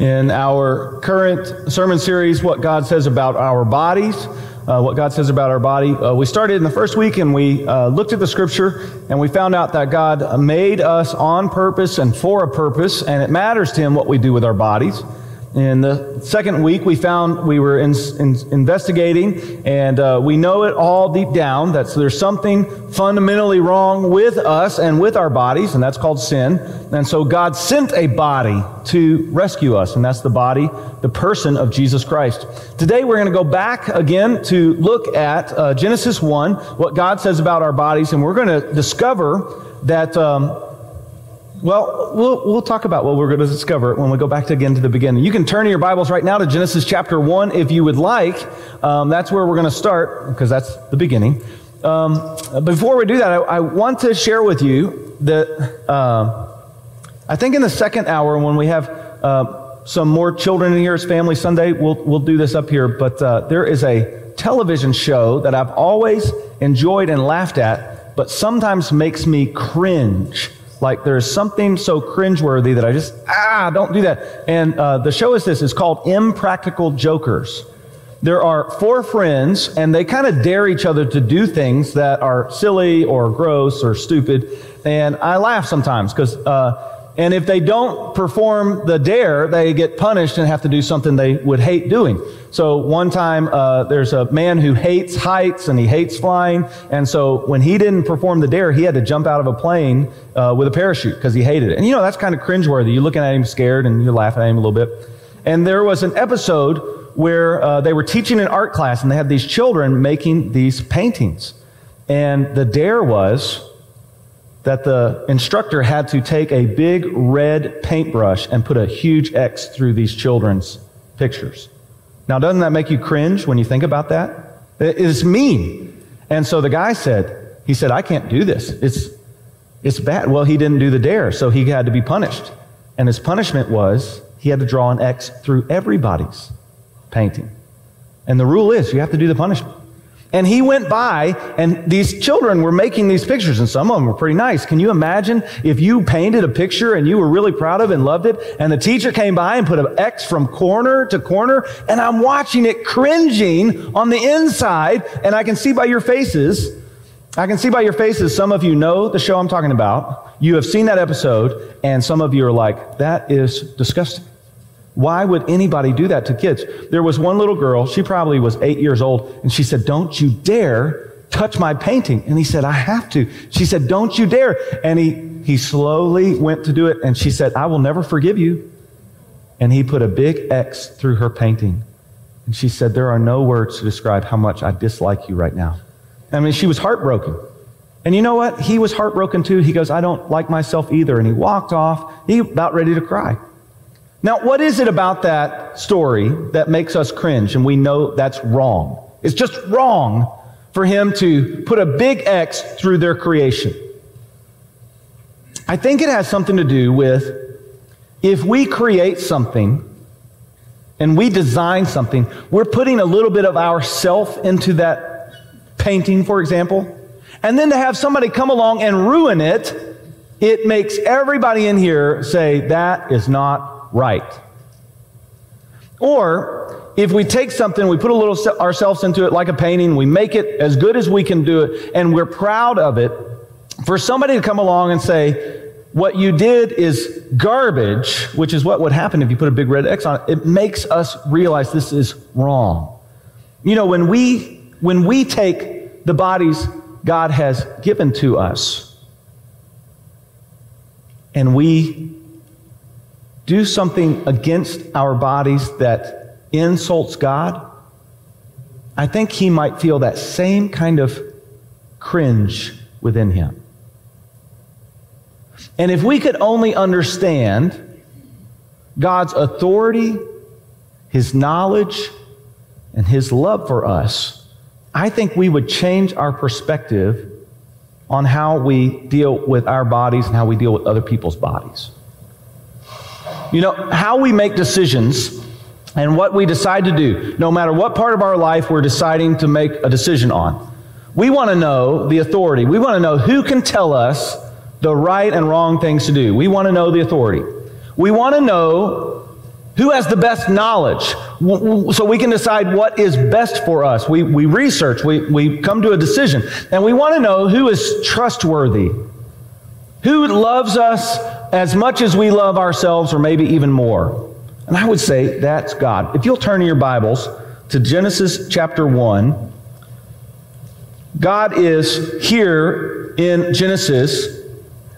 in our current sermon series, What God Says About Our Bodies. Uh, what God says about our body. Uh, we started in the first week and we uh, looked at the scripture and we found out that God made us on purpose and for a purpose, and it matters to Him what we do with our bodies. In the second week, we found we were in, in, investigating, and uh, we know it all deep down that there's something fundamentally wrong with us and with our bodies, and that's called sin. And so God sent a body to rescue us, and that's the body, the person of Jesus Christ. Today, we're going to go back again to look at uh, Genesis 1, what God says about our bodies, and we're going to discover that. Um, well, well, we'll talk about what we're going to discover when we go back to, again to the beginning. You can turn your Bibles right now to Genesis chapter 1 if you would like. Um, that's where we're going to start because that's the beginning. Um, before we do that, I, I, want to share with you that uh, I think in the second hour when we have uh, some more children in here, it's Family Sunday, we'll, we'll do this up here. But uh, there is a television show that I've always enjoyed and laughed at, but sometimes makes me cringe. Like there's something so cringeworthy that I just, ah, don't do that. And uh, the show is this, it's called Impractical Jokers. There are four friends, and they kind of dare each other to do things that are silly or gross or stupid. And I laugh sometimes because uh, and if they don't perform the dare, they get punished and have to do something they would hate doing. So one time, uh, there's a man who hates heights and he hates flying. And so when he didn't perform the dare, he had to jump out of a plane uh, with a parachute because he hated it. And you know, that's kind of cringeworthy. You're looking at him scared and you're laughing at him a little bit. And there was an episode where uh, they were teaching an art class and they had these children making these paintings. And the dare was that the instructor had to take a big red paintbrush and put a huge X through these children's pictures. Now, doesn't that make you cringe when you think about that? It's mean. And so the guy said, he said, I can't do this. It's, it's bad. Well, he didn't do the dare, so he had to be punished. And his punishment was he had to draw an X through everybody's painting. And the rule is you have to do the punishment. And he went by, and these children were making these pictures, and some of them were pretty nice. Can you imagine if you painted a picture and you were really proud of it and loved it, and the teacher came by and put an X from corner to corner, and I'm watching it cringing on the inside, and I can see by your faces, I can see by your faces, some of you know the show I'm talking about. You have seen that episode, and some of you are like, that is disgusting. Why would anybody do that to kids? There was one little girl, she probably was eight years old, and she said, Don't you dare touch my painting. And he said, I have to. She said, Don't you dare. And he, he slowly went to do it, and she said, I will never forgive you. And he put a big X through her painting. And she said, There are no words to describe how much I dislike you right now. I mean, she was heartbroken. And you know what? He was heartbroken too. He goes, I don't like myself either. And he walked off. He about ready to cry. Now, what is it about that story that makes us cringe and we know that's wrong? It's just wrong for him to put a big X through their creation. I think it has something to do with if we create something and we design something, we're putting a little bit of ourself into that painting, for example. And then to have somebody come along and ruin it, it makes everybody in here say, that is not right. Or if we take something, we put a little ourselves into it like a painting, we make it as good as we can do it, and we're proud of it, for somebody to come along and say, what you did is garbage, which is what would happen if you put a big red X on it, it makes us realize this is wrong. You know, when we, when we take the bodies God has given to us and we do something against our bodies that insults God, I think he might feel that same kind of cringe within him. And if we could only understand God's authority, his knowledge, and his love for us, I think we would change our perspective on how we deal with our bodies and how we deal with other people's bodies. You know, how we make decisions and what we decide to do, no matter what part of our life we're deciding to make a decision on. We want to know the authority. We want to know who can tell us the right and wrong things to do. We want to know the authority. We want to know Who has the best knowledge? So we can decide what is best for us. We, we research, we, we come to a decision, and we want to know who is trustworthy, who loves us as much as we love ourselves, or maybe even more. And I would say that's God. If you'll turn in your Bibles to Genesis chapter 1, God is here in Genesis.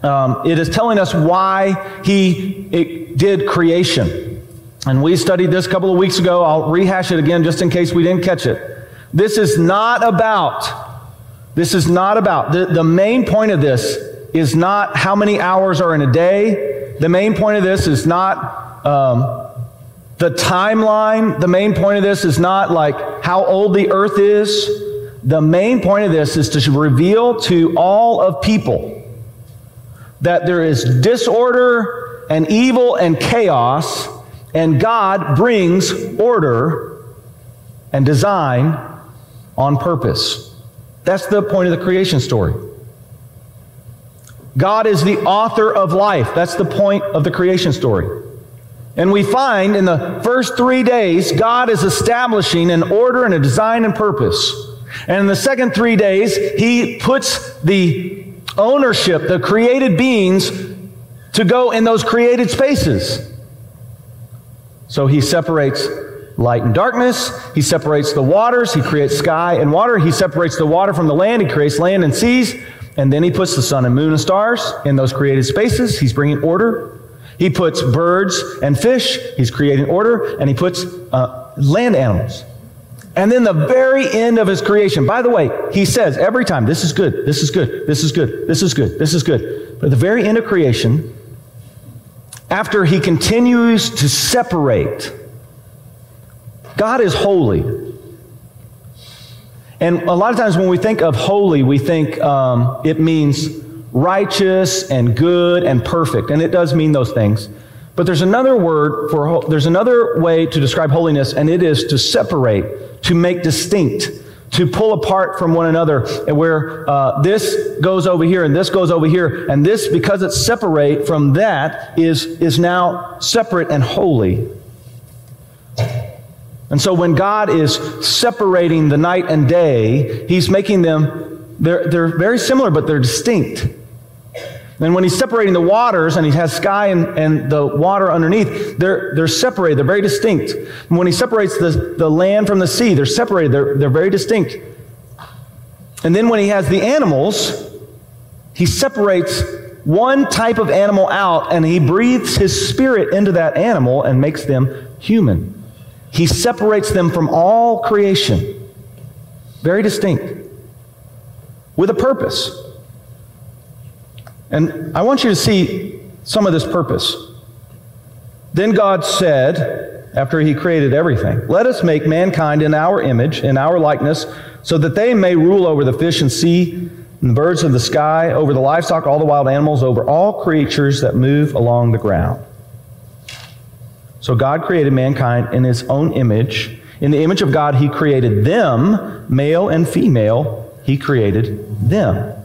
Um, it is telling us why He did creation. And we studied this a couple of weeks ago. I'll rehash it again just in case we didn't catch it. This is not about, this is not about, the, the main point of this is not how many hours are in a day. The main point of this is not um, the timeline. The main point of this is not like how old the earth is. The main point of this is to reveal to all of people that there is disorder and evil and chaos and God brings order and design on purpose. That's the point of the creation story. God is the author of life. That's the point of the creation story. And we find in the first three days, God is establishing an order and a design and purpose. And in the second three days, He puts the ownership, the created beings, to go in those created spaces. So he separates light and darkness. He separates the waters. He creates sky and water. He separates the water from the land. He creates land and seas. And then he puts the sun and moon and stars in those created spaces. He's bringing order. He puts birds and fish. He's creating order. And he puts uh, land animals. And then the very end of his creation, by the way, he says every time, this is good, this is good, this is good, this is good, this is good. But at the very end of creation, after he continues to separate. God is holy. And a lot of times when we think of holy, we think um, it means righteous and good and perfect. And it does mean those things. But there's another word for, there's another way to describe holiness, and it is to separate, to make distinct to pull apart from one another, and where uh, this goes over here and this goes over here, and this, because it's separate from that, is, is now separate and holy. And so when God is separating the night and day, He's making them, they're, they're very similar, but they're distinct. And when he's separating the waters and he has sky and, and the water underneath, they're, they're separated. They're very distinct. And when he separates the, the land from the sea, they're separated. They're, they're very distinct. And then when he has the animals, he separates one type of animal out and he breathes his spirit into that animal and makes them human. He separates them from all creation. Very distinct. With a purpose. And I want you to see some of this purpose. Then God said, after he created everything, Let us make mankind in our image, in our likeness, so that they may rule over the fish and sea, and the birds of the sky, over the livestock, all the wild animals, over all creatures that move along the ground. So God created mankind in his own image. In the image of God, he created them, male and female, he created them.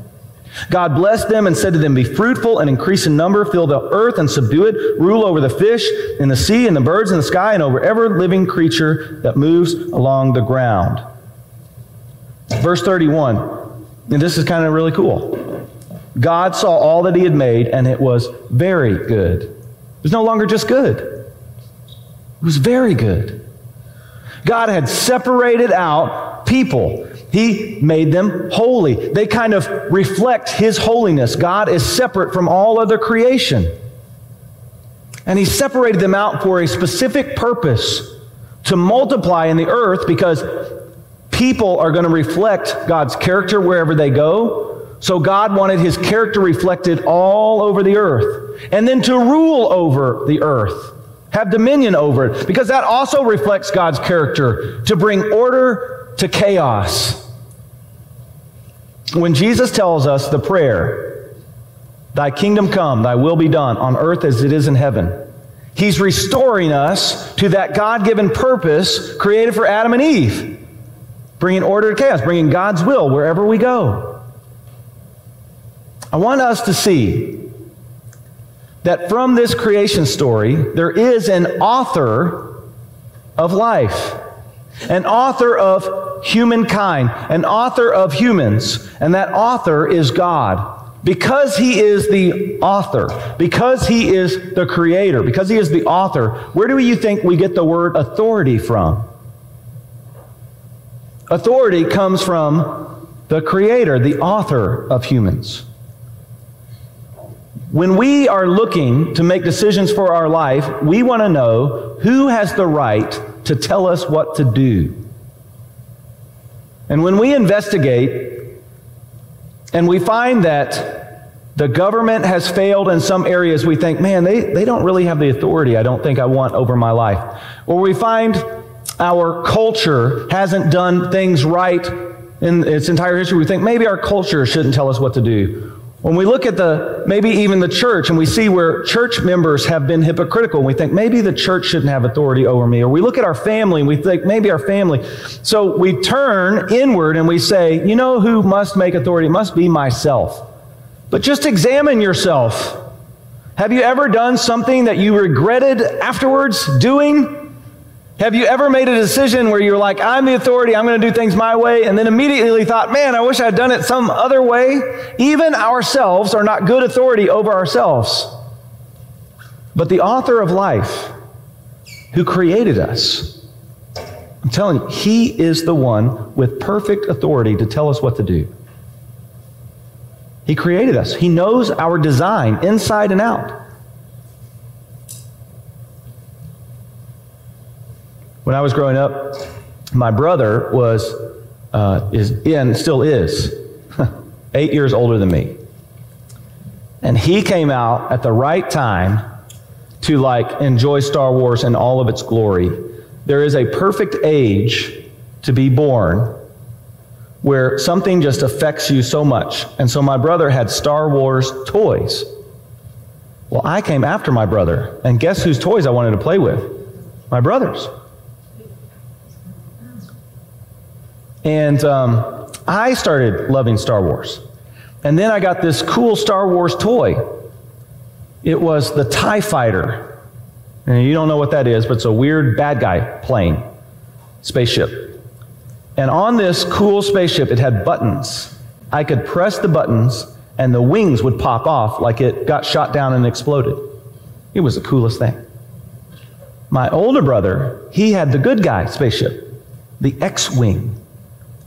God blessed them and said to them, Be fruitful and increase in number, fill the earth and subdue it, rule over the fish in the sea and the birds in the sky, and over every living creature that moves along the ground. Verse 31, and this is kind of really cool. God saw all that he had made, and it was very good. It was no longer just good, it was very good. God had separated out people he made them holy. They kind of reflect His holiness. God is separate from all other creation. And He separated them out for a specific purpose to multiply in the earth because people are going to reflect God's character wherever they go. So God wanted His character reflected all over the earth. And then to rule over the earth have dominion over it, because that also reflects God's character to bring order to chaos. When Jesus tells us the prayer, Thy kingdom come, Thy will be done on earth as it is in heaven, He's restoring us to that God given purpose created for Adam and Eve, bringing order to chaos, bringing God's will wherever we go. I want us to see that from this creation story, there is an author of life, an author of humankind, an author of humans, and that author is God. Because he is the author, because he is the creator, because he is the author, where do you think we get the word authority from? Authority comes from the creator, the author of humans. When we are looking to make decisions for our life, we want to know who has the right to tell us what to do. And when we investigate and we find that the government has failed in some areas, we think, man, they, they don't really have the authority I don't think I want over my life. Or we find our culture hasn't done things right in its entire history, we think maybe our culture shouldn't tell us what to do. When we look at the, maybe even the church, and we see where church members have been hypocritical, and we think maybe the church shouldn't have authority over me. Or we look at our family and we think maybe our family. So we turn inward and we say, you know who must make authority? It must be myself. But just examine yourself. Have you ever done something that you regretted afterwards doing? Have you ever made a decision where you're like, I'm the authority, I'm going to do things my way, and then immediately thought, man, I wish I'd done it some other way? Even ourselves are not good authority over ourselves. But the author of life, who created us, I'm telling you, he is the one with perfect authority to tell us what to do. He created us, he knows our design inside and out. When I was growing up, my brother was, uh, is in, still is, eight years older than me. And he came out at the right time to like enjoy Star Wars in all of its glory. There is a perfect age to be born where something just affects you so much. And so my brother had Star Wars toys. Well, I came after my brother, and guess whose toys I wanted to play with? My brother's. And um, I started loving Star Wars. And then I got this cool Star Wars toy. It was the TIE Fighter. And you don't know what that is, but it's a weird bad guy plane, spaceship. And on this cool spaceship, it had buttons. I could press the buttons, and the wings would pop off like it got shot down and exploded. It was the coolest thing. My older brother, he had the good guy spaceship, the X Wing.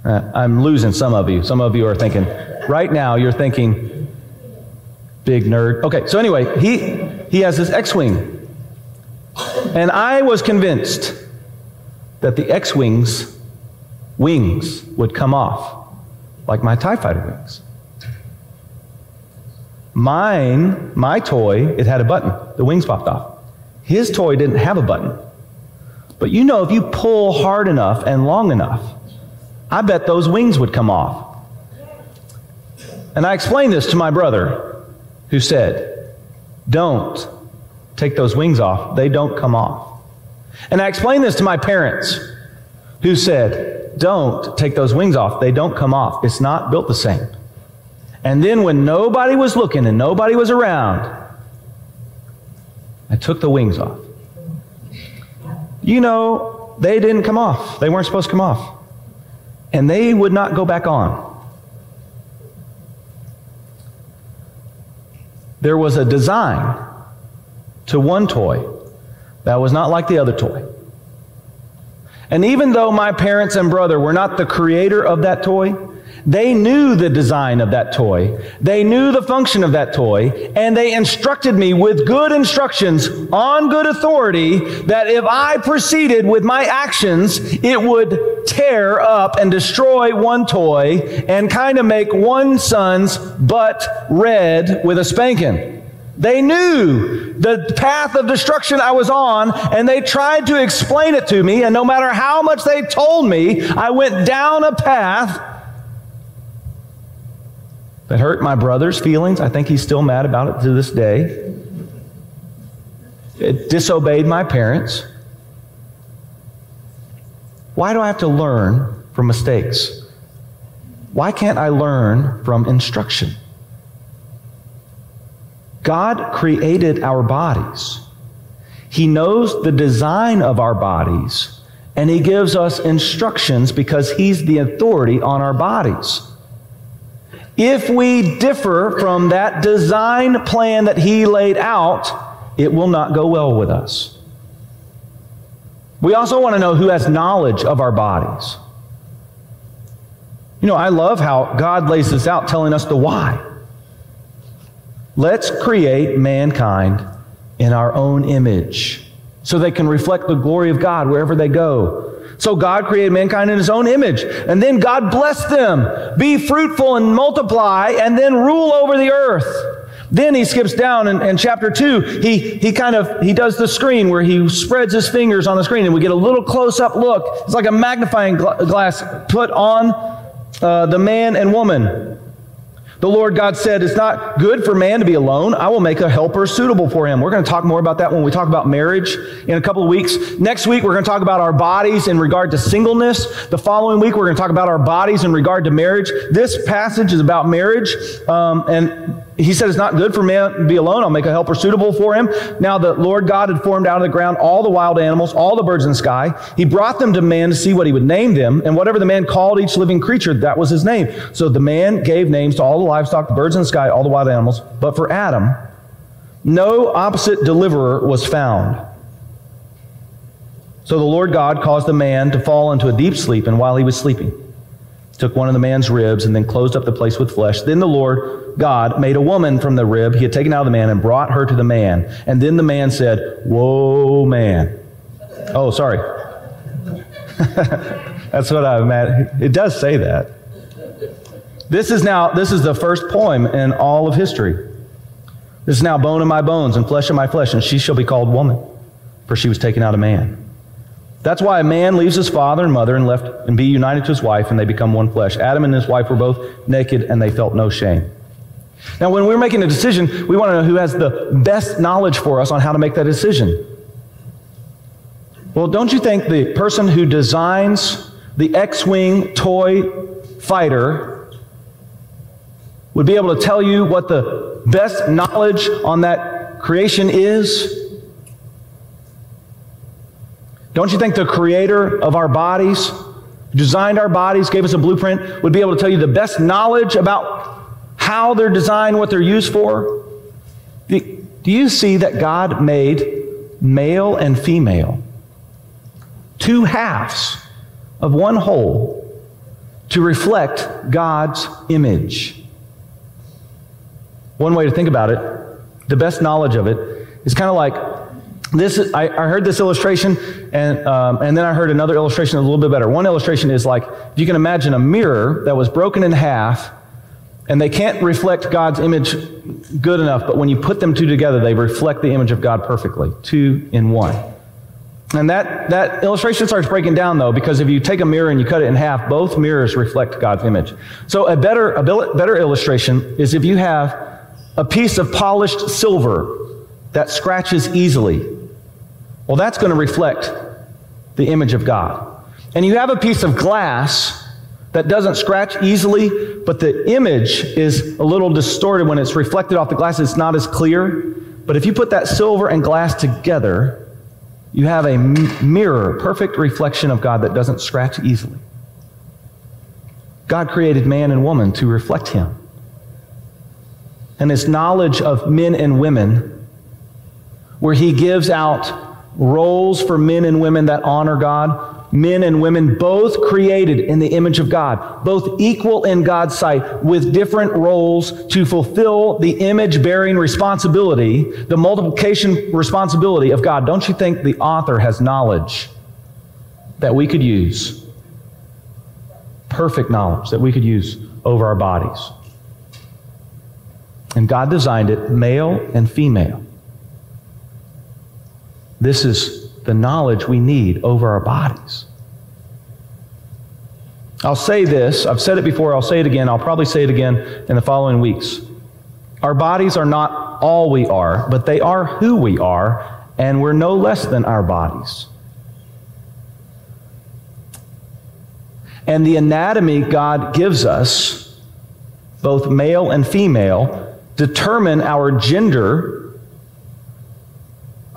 Uh, I'm losing some of you. Some of you are thinking, right now, you're thinking, big nerd. Okay, so anyway, he, he has this X Wing. And I was convinced that the X Wings wings would come off like my TIE fighter wings. Mine, my toy, it had a button. The wings popped off. His toy didn't have a button. But you know, if you pull hard enough and long enough, I bet those wings would come off. And I explained this to my brother, who said, Don't take those wings off. They don't come off. And I explained this to my parents, who said, Don't take those wings off. They don't come off. It's not built the same. And then when nobody was looking and nobody was around, I took the wings off. You know, they didn't come off. They weren't supposed to come off and they would not go back on. There was a design to one toy that was not like the other toy. And even though my parents and brother were not the creator of that toy, they knew the design of that toy. They knew the function of that toy. And they instructed me with good instructions on good authority that if I proceeded with my actions, it would tear up and destroy one toy and kind of make one son's butt red with a spanking. They knew the path of destruction I was on, and they tried to explain it to me. And no matter how much they told me, I went down a path that hurt my brother's feelings. I think he's still mad about it to this day. It disobeyed my parents. Why do I have to learn from mistakes? Why can't I learn from instruction? God created our bodies. He knows the design of our bodies, and He gives us instructions because He's the authority on our bodies. If we differ from that design plan that He laid out, it will not go well with us. We also want to know who has knowledge of our bodies. You know, I love how God lays this out, telling us the why. Let's create mankind in our own image so they can reflect the glory of God wherever they go. So God created mankind in his own image. And then God blessed them. Be fruitful and multiply and then rule over the earth. Then he skips down and, in, chapter 2. He, he kind of, he does the screen where he spreads his fingers on the screen and we get a little close-up look. It's like a magnifying gl- glass put on uh, the man and woman. The Lord God said, It's not good for man to be alone. I will make a helper suitable for him. We're going to talk more about that when we talk about marriage in a couple of weeks. Next week, we're going to talk about our bodies in regard to singleness. The following week, we're going to talk about our bodies in regard to marriage. This passage is about marriage, um, and he said, It's not good for man to be alone. I'll make a helper suitable for him. Now, the Lord God had formed out of the ground all the wild animals, all the birds in the sky. He brought them to man to see what he would name them. And whatever the man called each living creature, that was his name. So the man gave names to all the livestock, the birds in the sky, all the wild animals. But for Adam, no opposite deliverer was found. So the Lord God caused the man to fall into a deep sleep, and while he was sleeping, took one of the man's ribs and then closed up the place with flesh. Then the Lord God made a woman from the rib he had taken out of the man and brought her to the man. And then the man said, Whoa, man. Oh, sorry. That's what I'm at. It does say that. This is now, this is the first poem in all of history. This is now bone of my bones and flesh of my flesh, and she shall be called woman, for she was taken out of man. That's why a man leaves his father and mother and left and be united to his wife, and they become one flesh. Adam and his wife were both naked, and they felt no shame. Now, when we're making a decision, we want to know who has the best knowledge for us on how to make that decision. Well, don't you think the person who designs the X Wing toy fighter would be able to tell you what the best knowledge on that creation is? Don't you think the creator of our bodies, designed our bodies, gave us a blueprint, would be able to tell you the best knowledge about how they're designed, what they're used for? Do you see that God made male and female, two halves of one whole, to reflect God's image? One way to think about it, the best knowledge of it, is kind of like this I, I, heard this illustration and, um, and then i heard another illustration a little bit better. One illustration is like if you can imagine a mirror that was broken in half and they can't reflect god's image good enough but when you put them two together they reflect the image of god perfectly two in one. And that, that illustration starts breaking down though because if you take a mirror and you cut it in half both mirrors reflect god's image. So a better, a better illustration is if you have a piece of polished silver that scratches easily well, that's going to reflect the image of God. And you have a piece of glass that doesn't scratch easily, but the image is a little distorted when it's reflected off the glass. It's not as clear. But if you put that silver and glass together, you have a mirror, perfect reflection of God that doesn't scratch easily. God created man and woman to reflect Him. And His knowledge of men and women, where He gives out roles for men and women that honor God. Men and women both created in the image of God, both equal in God's sight with different roles to fulfill the image bearing responsibility, the multiplication responsibility of God. Don't you think the author has knowledge that we could use? Perfect knowledge that we could use over our bodies. And God designed it male and female. This is the knowledge we need over our bodies. I'll say this, I've said it before, I'll say it again, I'll probably say it again in the following weeks. Our bodies are not all we are, but they are who we are, and we're no less than our bodies. And the anatomy God gives us, both male and female, determine our gender.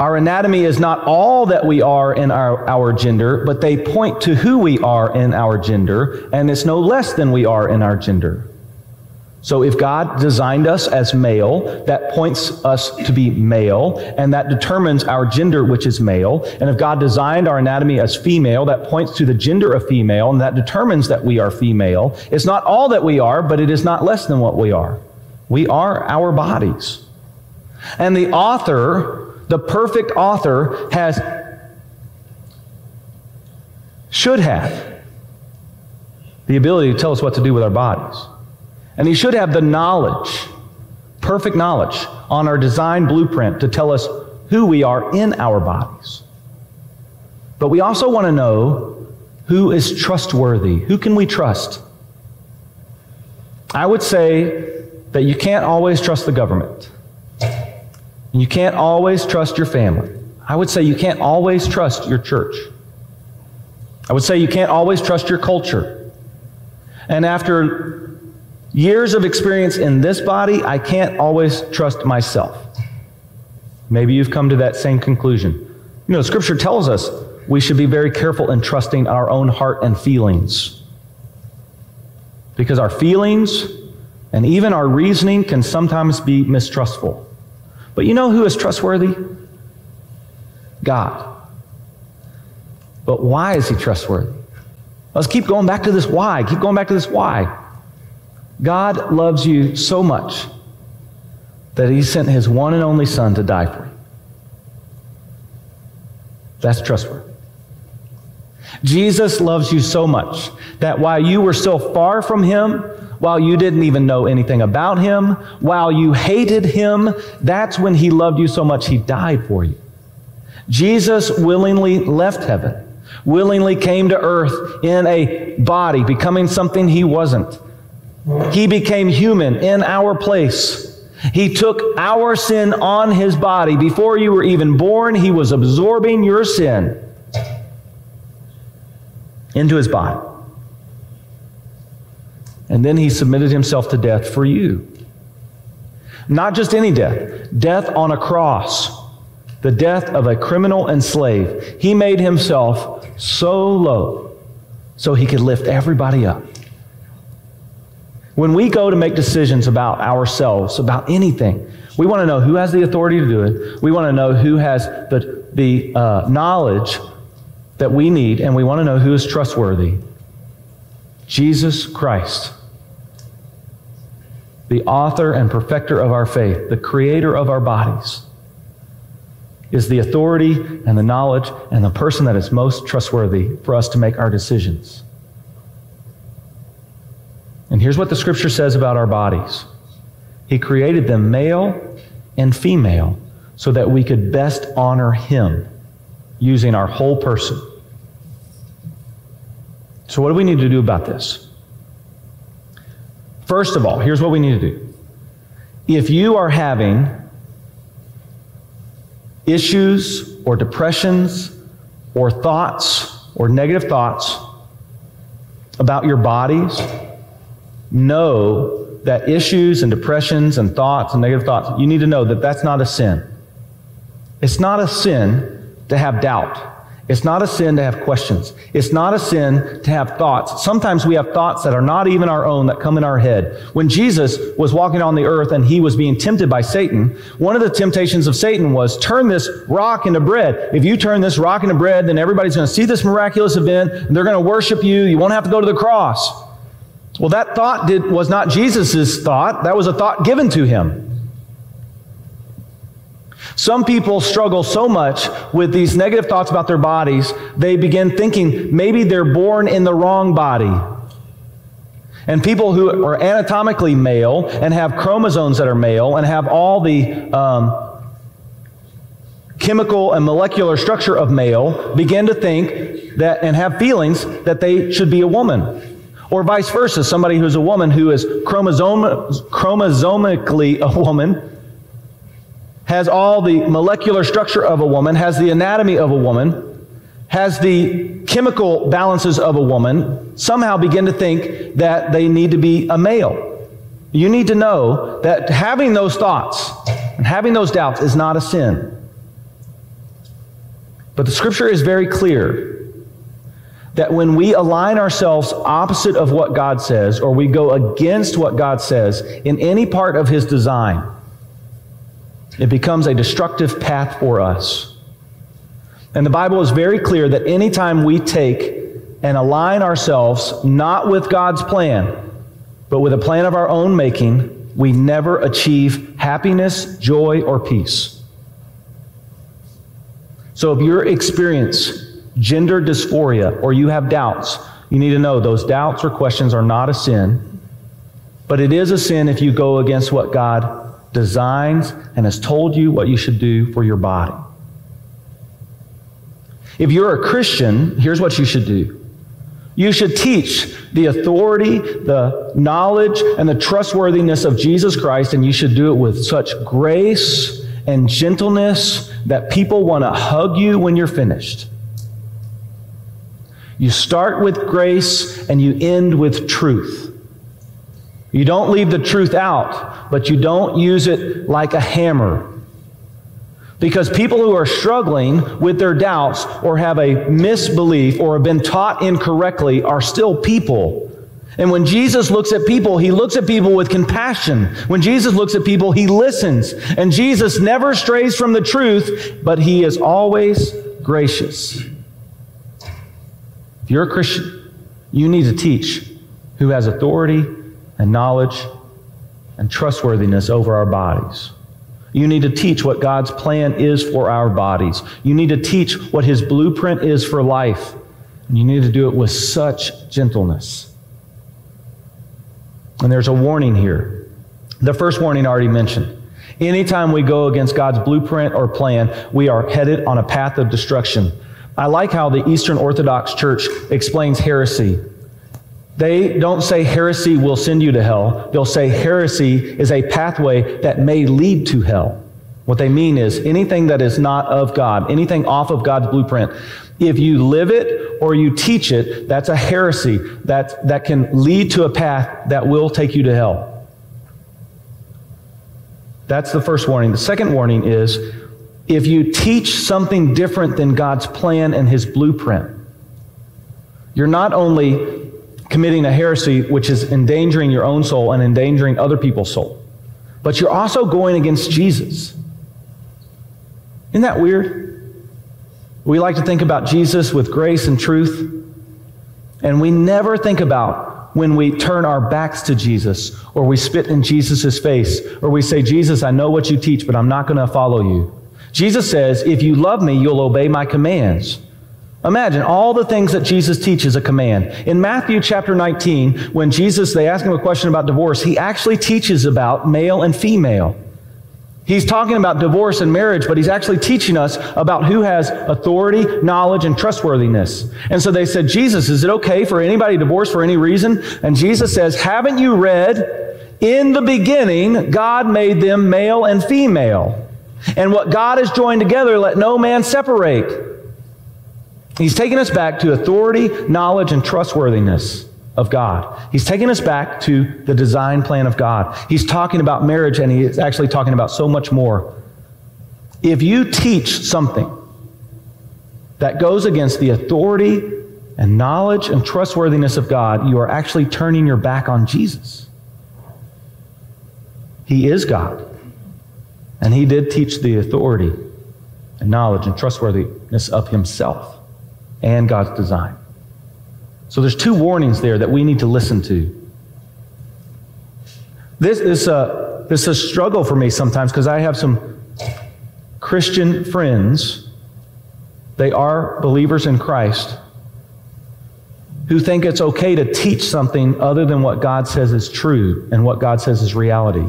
Our anatomy is not all that we are in our, our gender, but they point to who we are in our gender, and it's no less than we are in our gender. So if God designed us as male, that points us to be male, and that determines our gender, which is male. And if God designed our anatomy as female, that points to the gender of female, and that determines that we are female. It's not all that we are, but it is not less than what we are. We are our bodies. And the author, the perfect author, has, should have, the ability to tell us what to do with our bodies. And he should have the knowledge, perfect knowledge, on our design blueprint to tell us who we are in our bodies. But we also want to know who is trustworthy. Who can we trust? I would say that you can't always trust the government. And you can't always trust your family. I would say you can't always trust your church. I would say you can't always trust your culture. And after years of experience in this body, I can't always trust myself. Maybe you've come to that same conclusion. You know, Scripture tells us we should be very careful in trusting our own heart and feelings. Because our feelings and even our reasoning can sometimes be mistrustful. But you know who is trustworthy? God. But why is he trustworthy? Let's keep going back to this why. Keep going back to this why. God loves you so much that he sent his one and only son to die for you. That's trustworthy. Jesus loves you so much that while you were still far from him, while you didn't even know anything about him, while you hated him, that's when he loved you so much he died for you. Jesus willingly left heaven, willingly came to earth in a body, becoming something he wasn't he became human in our place. He took our sin on his body. Before you were even born, he was absorbing your sin into his body. And then he submitted himself to death for you. Not just any death, death on a cross, the death of a criminal and slave. He made himself so low so he could lift everybody up. When we go to make decisions about ourselves, about anything, we want to know who has the authority to do it. We want to know who has the, the uh, knowledge that we need, and we want to know who is trustworthy. Jesus Christ, the author and perfecter of our faith, the creator of our bodies, is the authority and the knowledge and the person that is most trustworthy for us to make our decisions. And here's what the scripture says about our bodies He created them male and female so that we could best honor Him using our whole person. So, what do we need to do about this? First of all, here's what we need to do. If you are having issues or depressions or thoughts or negative thoughts about your bodies, know that issues and depressions and thoughts and negative thoughts, you need to know that that's not a sin. It's not a sin to have doubt. It's not a sin to have questions. It's not a sin to have thoughts. Sometimes we have thoughts that are not even our own that come in our head. When Jesus was walking on the earth and he was being tempted by Satan, one of the temptations of Satan was turn this rock into bread. If you turn this rock into bread, then everybody's going to see this miraculous event and they're going to worship you. You won't have to go to the cross. Well, that thought did, was not Jesus' thought. That was a thought given to him. Some people struggle so much with these negative thoughts about their bodies, they begin thinking maybe they're born in the wrong body. And people who are anatomically male and have chromosomes that are male and have all the um, chemical and molecular structure of male begin to think that and have feelings that they should be a woman. Or vice versa, somebody who's a woman who is chromosome, chromosomically a woman, has all the molecular structure of a woman, has the anatomy of a woman, has the chemical balances of a woman, somehow begin to think that they need to be a male. you need to know that having those thoughts and having those doubts is not a sin. But the scripture is very clear that when we align ourselves opposite of what God says, or we go against what God says in any part of His design, it becomes a destructive path for us. And the Bible is very clear that anytime we take and align ourselves not with God's plan, but with a plan of our own making, we never achieve happiness, joy, or peace. So if you're experience gender dysphoria or you have doubts, you need to know those doubts or questions are not a sin, but it is a sin if you go against what God designs and has told you what you should do for your body. If you're a Christian, here's what you should do. You should teach the authority, the knowledge, and the trustworthiness of Jesus Christ, and you should do it with such grace and gentleness that people want to hug you when you're finished. You start with grace and you end with truth. You don't leave the truth out, but you don't use it like a hammer. Because people who are struggling with their doubts or have a misbelief or have been taught incorrectly are still people. And when Jesus looks at people, he looks at people with compassion. When Jesus looks at people, he listens. And Jesus never strays from the truth, but he is always gracious. If you're a Christian, you need to teach who has authority and knowledge and trustworthiness over our bodies. You need to teach what God's plan is for our bodies. You need to teach what His blueprint is for life. And you need to do it with such gentleness. And there's a warning here. The first warning I already mentioned. Anytime we go against God's blueprint or plan, we are headed on a path of destruction. I like how the Eastern Orthodox Church explains heresy. They don't say heresy will send you to hell. They'll say heresy is a pathway that may lead to hell. What they mean is anything that is not of God, anything off of God's blueprint, if you live it or you teach it, that's a heresy that, that can lead to a path that will take you to hell. That's the first warning. The second warning is if you teach something different than God's plan and his blueprint, you're not only committing a heresy which is endangering your own soul and endangering other people's soul. But you're also going against Jesus. Isn't that weird? We like to think about Jesus with grace and truth, and we never think about when we turn our backs to Jesus or we spit in Jesus' face or we say, Jesus, I know what you teach, but I'm not going to follow you. Jesus says, if you love me, you'll obey my commands. Imagine all the things that Jesus teaches a command. In Matthew chapter 19, when Jesus, they ask him a question about divorce, he actually teaches about male and female. He's talking about divorce and marriage, but he's actually teaching us about who has authority, knowledge, and trustworthiness. And so they said, Jesus, is it okay for anybody to divorce for any reason? And Jesus says, haven't you read, in the beginning, God made them male and female. And what God has joined together, let no man separate. He's taking us back to authority, knowledge, and trustworthiness of God. He's taking us back to the design plan of God. He's talking about marriage, and he's actually talking about so much more. If you teach something that goes against the authority and knowledge and trustworthiness of God, you are actually turning your back on Jesus. He is God. And he did teach the authority and knowledge and trustworthiness of himself and God's design. So there's two warnings there that we need to listen to. This is a, uh, this is a struggle for me sometimes because I have some Christian friends. They are believers in Christ who think it's okay to teach something other than what God says is true and what God says is reality.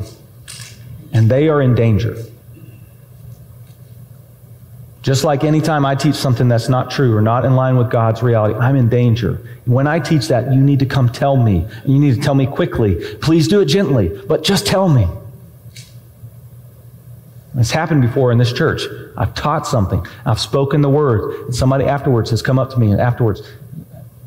And they are in danger. Just like anytime I teach something that's not true or not in line with God's reality, I'm in danger. When I teach that, you need to come tell me. You need to tell me quickly. Please do it gently, but just tell me. It's happened before in this church. I've taught something. I've spoken the word. And somebody afterwards has come up to me and afterwards,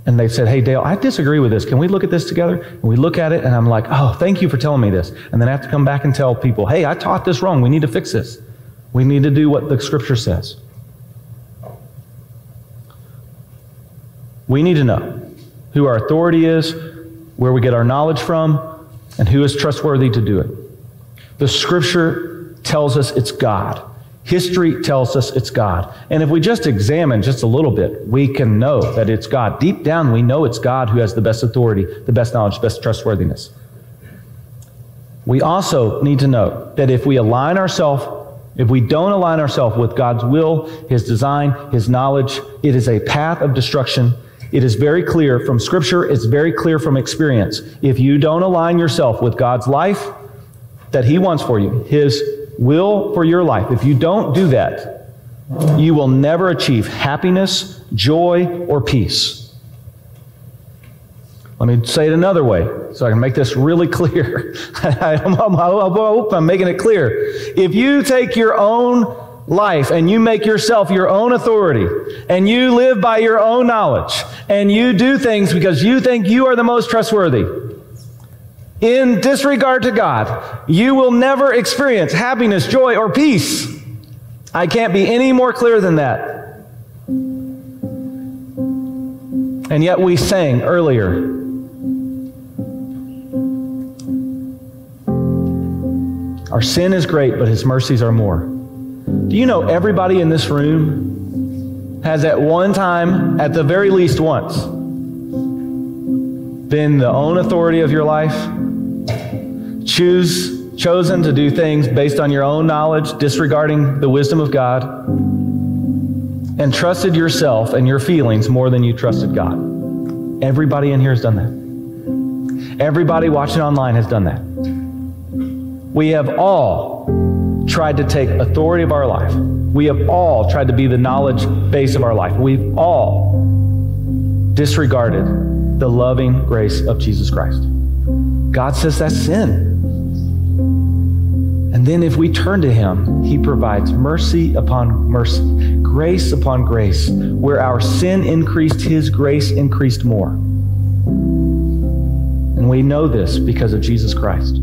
and they've said, Hey, Dale, I disagree with this. Can we look at this together? And we look at it, and I'm like, Oh, thank you for telling me this. And then I have to come back and tell people, Hey, I taught this wrong. We need to fix this. We need to do what the scripture says. We need to know who our authority is, where we get our knowledge from, and who is trustworthy to do it. The scripture tells us it's God. History tells us it's God. And if we just examine just a little bit, we can know that it's God. Deep down, we know it's God who has the best authority, the best knowledge, the best trustworthiness. We also need to know that if we align ourselves, if we don't align ourselves with God's will, His design, His knowledge, it is a path of destruction it is very clear from Scripture, it's very clear from experience. If you don't align yourself with God's life that He wants for you, His will for your life, if you don't do that, you will never achieve happiness, joy, or peace. Let me say it another way so I can make this really clear. I hope I'm making it clear. If you take your own life and you make yourself your own authority and you live by your own knowledge and you do things because you think you are the most trustworthy, in disregard to God, you will never experience happiness, joy, or peace. I can't be any more clear than that. And yet we sang earlier. Our sin is great, but his mercies are more. Do you know everybody in this room has at one time, at the very least once, been the own authority of your life? Choose, chosen to do things based on your own knowledge, disregarding the wisdom of God, and trusted yourself and your feelings more than you trusted God. Everybody in here has done that. Everybody watching online has done that. We have all tried to take authority of our life. We have all tried to be the knowledge base of our life. We've all disregarded the loving grace of Jesus Christ. God says that's sin. And then if we turn to Him, He provides mercy upon mercy, grace upon grace. Where our sin increased, His grace increased more. And we know this because of Jesus Christ.